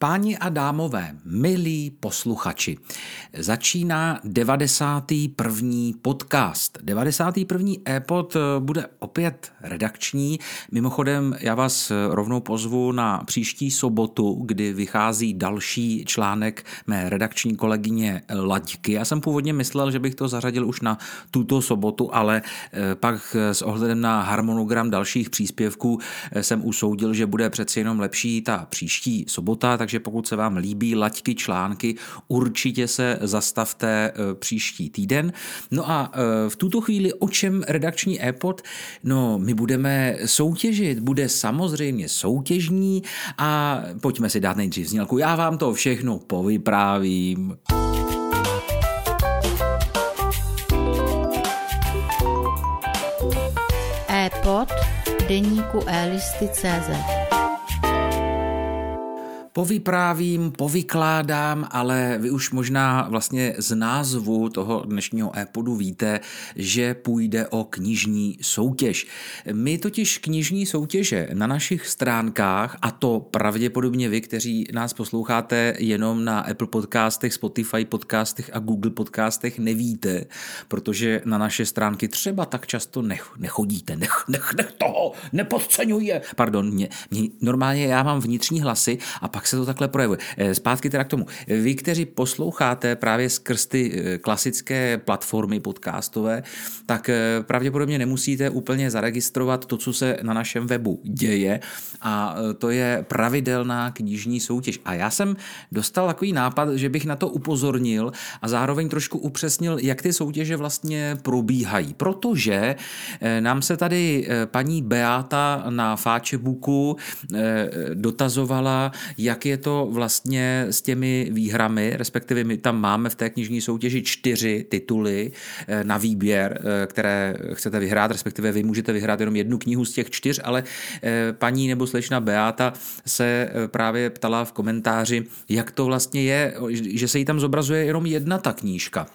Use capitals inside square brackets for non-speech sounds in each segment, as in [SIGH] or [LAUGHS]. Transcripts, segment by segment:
Páni a dámové, milí posluchači, začíná 91. podcast. 91. e-pod bude opět redakční. Mimochodem, já vás rovnou pozvu na příští sobotu, kdy vychází další článek mé redakční kolegyně Laďky. Já jsem původně myslel, že bych to zařadil už na tuto sobotu, ale eh, pak s ohledem na harmonogram dalších příspěvků eh, jsem usoudil, že bude přeci jenom lepší ta příští sobota, takže pokud se vám líbí laťky, články, určitě se zastavte e, příští týden. No a e, v tuto chvíli o čem redakční e-pod? No, my budeme soutěžit, bude samozřejmě soutěžní a pojďme si dát nejdřív znělku. Já vám to všechno povyprávím. e-pod deníku e-listy.cz Povyprávím, povykládám, ale vy už možná vlastně z názvu toho dnešního e-podu víte, že půjde o knižní soutěž. My totiž knižní soutěže na našich stránkách, a to pravděpodobně vy, kteří nás posloucháte jenom na Apple podcastech, Spotify podcastech a Google podcastech, nevíte, protože na naše stránky třeba tak často nech, nechodíte, nech, nech, nech toho, nepodceňuje. Pardon, mě, mě, normálně já mám vnitřní hlasy a pak se to takhle projevuje. Eh, zpátky teda k tomu. Vy, kteří posloucháte právě skrz ty eh, klasické platformy podcastové, tak eh, pravděpodobně nemusíte úplně zaregistrovat to, co se na našem webu děje a to je pravidelná knižní soutěž. A já jsem dostal takový nápad, že bych na to upozornil a zároveň trošku upřesnil, jak ty soutěže vlastně probíhají. Protože nám se tady paní Beata na Fáčebuku dotazovala, jak je to vlastně s těmi výhrami, respektive my tam máme v té knižní soutěži čtyři tituly eh, na výběr, eh, které chcete vyhrát, respektive vy můžete vyhrát jenom jednu knihu z těch čtyř, ale eh, paní nebo slečna Beata se právě ptala v komentáři, jak to vlastně je, že se jí tam zobrazuje jenom jedna ta knížka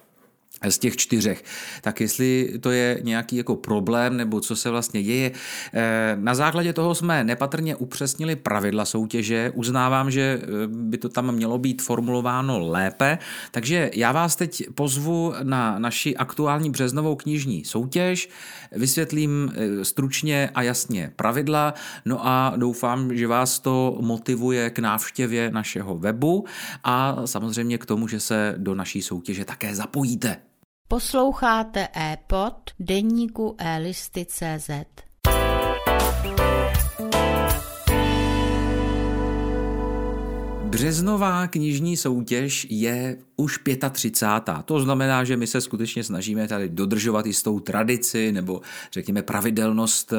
z těch čtyřech. Tak jestli to je nějaký jako problém, nebo co se vlastně děje. Eh, na základě toho jsme nepatrně upřesnili pravidla soutěže. Uznávám, že eh, by to tam mělo být formulováno lépe. Takže já vás teď pozvu na naši aktuální březnovou knižní soutěž. Vysvětlím eh, stručně a jasně pravidla. No a doufám, že vás to motivuje k návštěvě našeho webu a samozřejmě k tomu, že se do naší soutěže také zapojíte. Posloucháte e-pod deníku e-listy.cz. Březnová knižní soutěž je už 35. To znamená, že my se skutečně snažíme tady dodržovat jistou tradici nebo řekněme pravidelnost eh,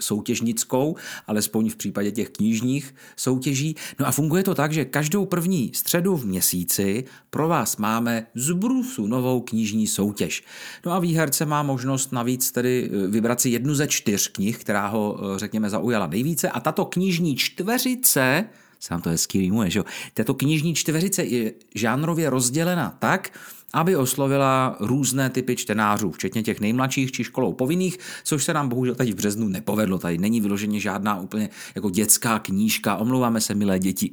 soutěžnickou, alespoň v případě těch knižních soutěží. No a funguje to tak, že každou první středu v měsíci pro vás máme z Brusu novou knižní soutěž. No a výherce má možnost navíc tedy eh, vybrat si jednu ze čtyř knih, která ho eh, řekněme zaujala nejvíce a tato knižní čtveřice sám to hezky rýmuje, že jo. Tato knižní čtveřice je žánrově rozdělena tak, aby oslovila různé typy čtenářů, včetně těch nejmladších či školou povinných, což se nám bohužel teď v březnu nepovedlo. Tady není vyloženě žádná úplně jako dětská knížka, omlouváme se, milé děti.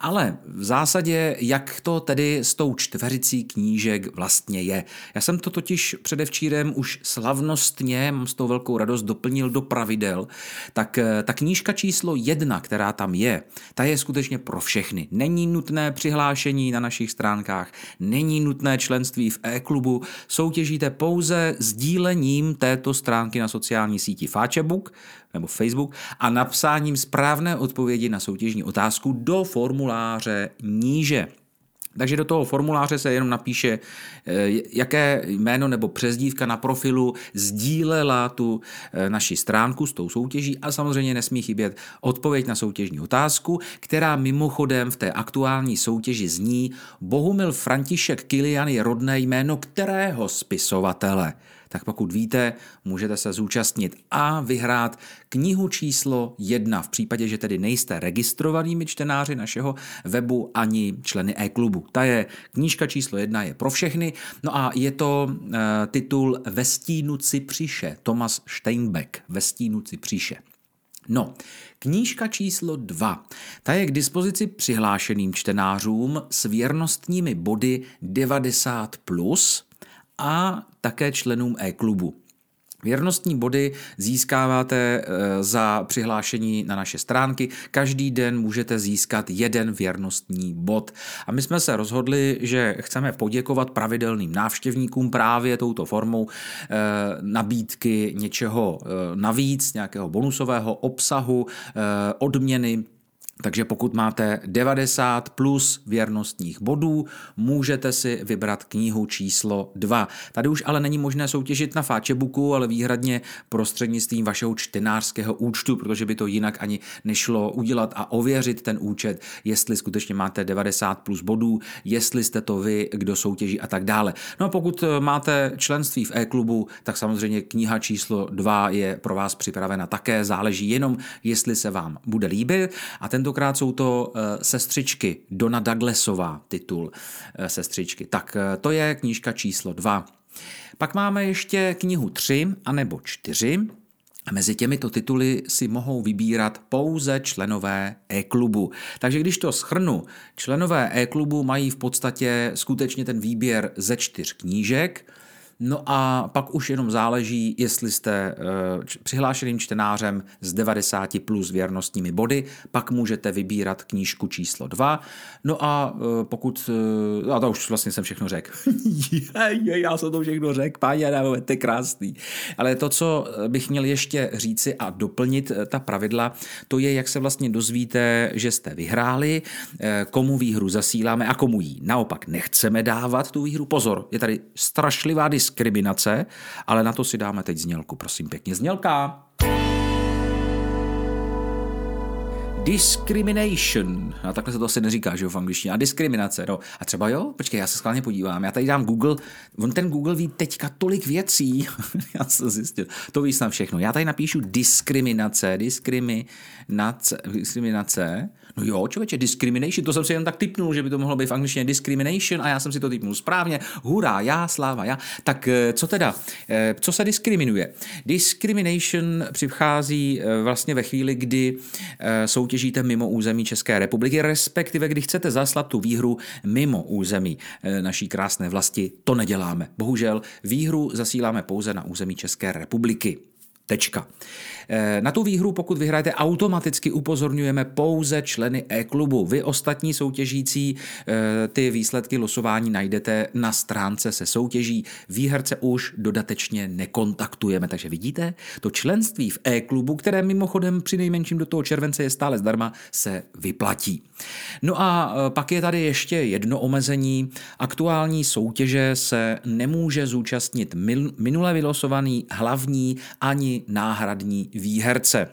Ale v zásadě, jak to tedy s tou čtveřicí knížek vlastně je. Já jsem to totiž předevčírem už slavnostně, mám s tou velkou radost, doplnil do pravidel. Tak eh, ta knížka číslo jedna, která tam je, ta je skutečně pro všechny. Není nutné přihlášení na našich stránkách, není nutné člen členství v e-klubu soutěžíte pouze sdílením této stránky na sociální síti Facebook nebo Facebook a napsáním správné odpovědi na soutěžní otázku do formuláře níže. Takže do toho formuláře se jenom napíše, eh, jaké jméno nebo přezdívka na profilu sdílela tu eh, naši stránku s tou soutěží a samozřejmě nesmí chybět odpověď na soutěžní otázku, která mimochodem v té aktuální soutěži zní Bohumil František Kilian je rodné jméno kterého spisovatele tak pokud víte, můžete se zúčastnit a vyhrát knihu číslo jedna v případě, že tedy nejste registrovanými čtenáři našeho webu ani členy e-klubu. Ta je knížka číslo jedna je pro všechny, no a je to e, titul Ve stínu Cipříše, Thomas Steinbeck, Ve stínu Cipříše. No, knížka číslo 2. Ta je k dispozici přihlášeným čtenářům s věrnostními body 90+, plus a také členům e-klubu. Věrnostní body získáváte eh, za přihlášení na naše stránky. Každý den můžete získat jeden věrnostní bod. A my jsme se rozhodli, že chceme poděkovat pravidelným návštěvníkům právě touto formou eh, nabídky něčeho eh, navíc, nějakého bonusového obsahu, odměny takže pokud máte 90 plus věrnostních bodů, můžete si vybrat knihu číslo 2. Tady už ale není možné soutěžit na Fáčebuku, ale výhradně prostřednictvím vašeho čtenářského účtu, protože by to jinak ani nešlo udělat a ověřit ten účet, jestli skutečně máte 90 plus bodů, jestli jste to vy, kdo soutěží a tak dále. No a pokud máte členství v e-klubu, tak samozřejmě kniha číslo 2 je pro vás připravena také, záleží jenom, jestli se vám bude líbit a tento tentokrát jsou to eh, sestřičky, Dona Douglasová titul eh, sestřičky. Tak eh, to je knížka číslo dva. Pak máme ještě knihu tři anebo čtyři. A mezi těmito tituly si mohou vybírat pouze členové e-klubu. Takže když to schrnu, členové e-klubu mají v podstatě skutečně ten výběr ze čtyř knížek, No a pak už jenom záleží, jestli jste uh, přihlášeným čtenářem s 90 plus věrnostními body, pak můžete vybírat knížku číslo 2. No a uh, pokud, uh, a to už vlastně jsem všechno řekl. [LAUGHS] Já jsem to všechno řekl, páni Adamové, to je krásný. Ale to, co bych měl ještě říci a doplnit ta pravidla, to je, jak se vlastně dozvíte, že jste vyhráli, komu výhru zasíláme a komu ji naopak nechceme dávat tu výhru. Pozor, je tady strašlivá dis diskriminace, ale na to si dáme teď znělku, prosím pěkně. Znělka! Discrimination. A takhle se to asi neříká, že jo, v angličtině. A diskriminace, no. A třeba jo, počkej, já se schválně podívám. Já tady dám Google, on ten Google ví teďka tolik věcí. [LAUGHS] já jsem zjistil, to ví snad všechno. Já tady napíšu diskriminace, diskriminace, diskriminace. No jo, člověče, discrimination, to jsem si jen tak typnul, že by to mohlo být v angličtině discrimination a já jsem si to typnul správně. Hurá, já, sláva, já. Tak eh, co teda, eh, co se diskriminuje? Discrimination přichází eh, vlastně ve chvíli, kdy soutěžíte mimo území České republiky, respektive kdy chcete zaslat tu výhru mimo území naší krásné vlasti. To neděláme. Bohužel výhru zasíláme pouze na území České republiky. Tečka. Eh, na tu výhru, pokud vyhrajete, automaticky upozorňujeme pouze členy e-klubu. Vy ostatní soutěžící eh, ty výsledky losování najdete na stránce se soutěží. Výherce už dodatečně nekontaktujeme. Takže vidíte, to členství v e-klubu, které mimochodem při nejmenším do toho července je stále zdarma, se vyplatí. No a eh, pak je tady ještě jedno omezení. Aktuální soutěže se nemůže zúčastnit minule vylosovaný hlavní ani náhradní výherce.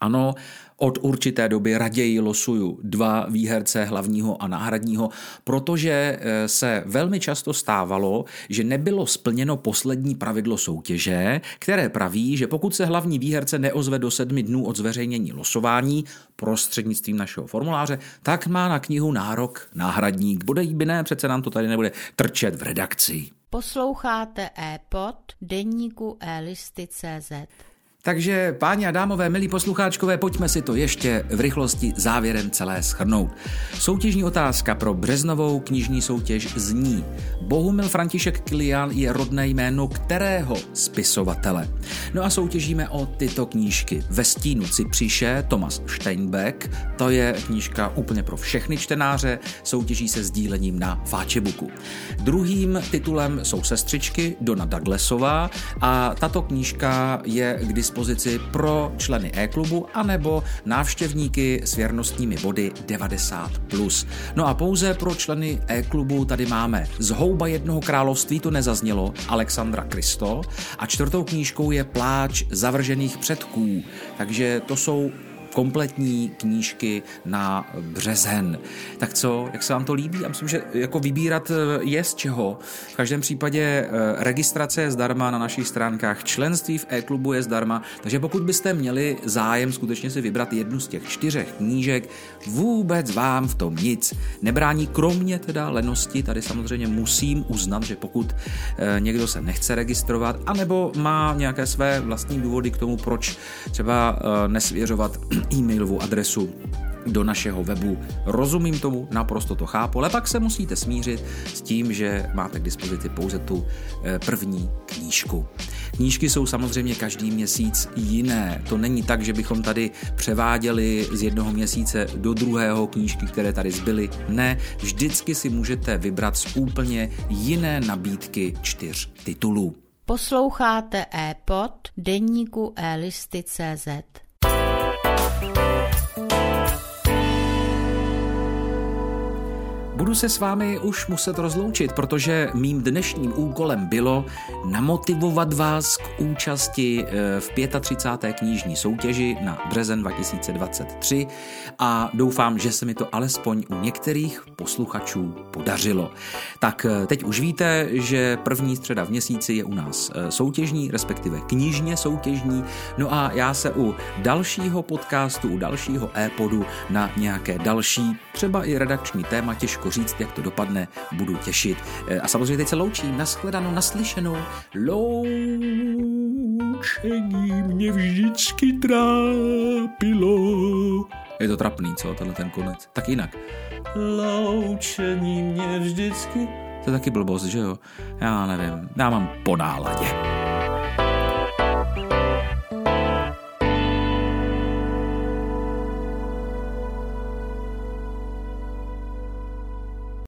Ano, od určité doby raději losuju dva výherce hlavního a náhradního, protože eh, se velmi často stávalo, že nebylo splněno poslední pravidlo soutěže, které praví, že pokud se hlavní výherce neozve do sedmi dnů od zveřejnění losování prostřednictvím našeho formuláře, tak má na knihu nárok náhradník. Bude jí by ne, přece nám to tady nebude trčet v redakci. Posloucháte e-pod deníku e-listy.cz. Takže, páni a dámové, milí poslucháčkové, pojďme si to ještě v rychlosti závěrem celé schrnout. Soutěžní otázka pro březnovou knižní soutěž zní Bohumil František Kilian je rodné jméno kterého spisovatele? No a soutěžíme o tyto knížky. Ve stínu Cipříše Thomas Steinbeck, to je knížka úplně pro všechny čtenáře, soutěží se sdílením na Fáčebuku. Druhým titulem jsou Sestřičky Dona Douglasová a tato knížka je k dispozici pro členy e-klubu anebo návštěvníky s věrnostními body 90+. No a pouze pro členy e-klubu tady máme Zhouba jednoho království, to nezaznělo, Alexandra Kristo a čtvrtou knížkou je Pláč zavržených předků. Takže to jsou kompletní knížky na březen. Tak co, jak se vám to líbí? Já myslím, že jako vybírat je z čeho. V každém případě registrace je zdarma na našich stránkách, členství v e-klubu je zdarma, takže pokud byste měli zájem skutečně si vybrat jednu z těch čtyřech knížek, vůbec vám v tom nic nebrání, kromě teda lenosti, tady samozřejmě musím uznat, že pokud eh, někdo se nechce registrovat, anebo má nějaké své vlastní důvody k tomu, proč třeba eh, nesvěřovat e-mailovou adresu do našeho webu. Rozumím tomu, naprosto to chápu, ale pak se musíte smířit s tím, že máte k dispozici pouze tu eh, první knížku. Knížky jsou samozřejmě každý měsíc jiné. To není tak, že bychom tady převáděli z jednoho měsíce do druhého knížky, které tady zbyly. Ne, vždycky si můžete vybrat z úplně jiné nabídky čtyř titulů. Posloucháte e-pod deníku e-listy.cz. Budu se s vámi už muset rozloučit, protože mým dnešním úkolem bylo namotivovat vás k účasti eh, v 35. knižní soutěži na březen 2023 a doufám, že se mi to alespoň u některých posluchačů podařilo. Tak eh, teď už víte, že první středa v měsíci je u nás eh, soutěžní, respektive knižně soutěžní, no a já se u dalšího podcastu, u dalšího e-podu na nějaké další, třeba i redakční téma těžko říct, jak to dopadne, budu těšit. Eh, a samozřejmě teď se loučím, nashledanou, naslyšenou. Loučení mě vždycky trápilo. Je to trapný, co, tenhle ten konec. Tak jinak. Loučení mě vždycky... To je taky blbost, že jo? Já nevím, já mám po náladě.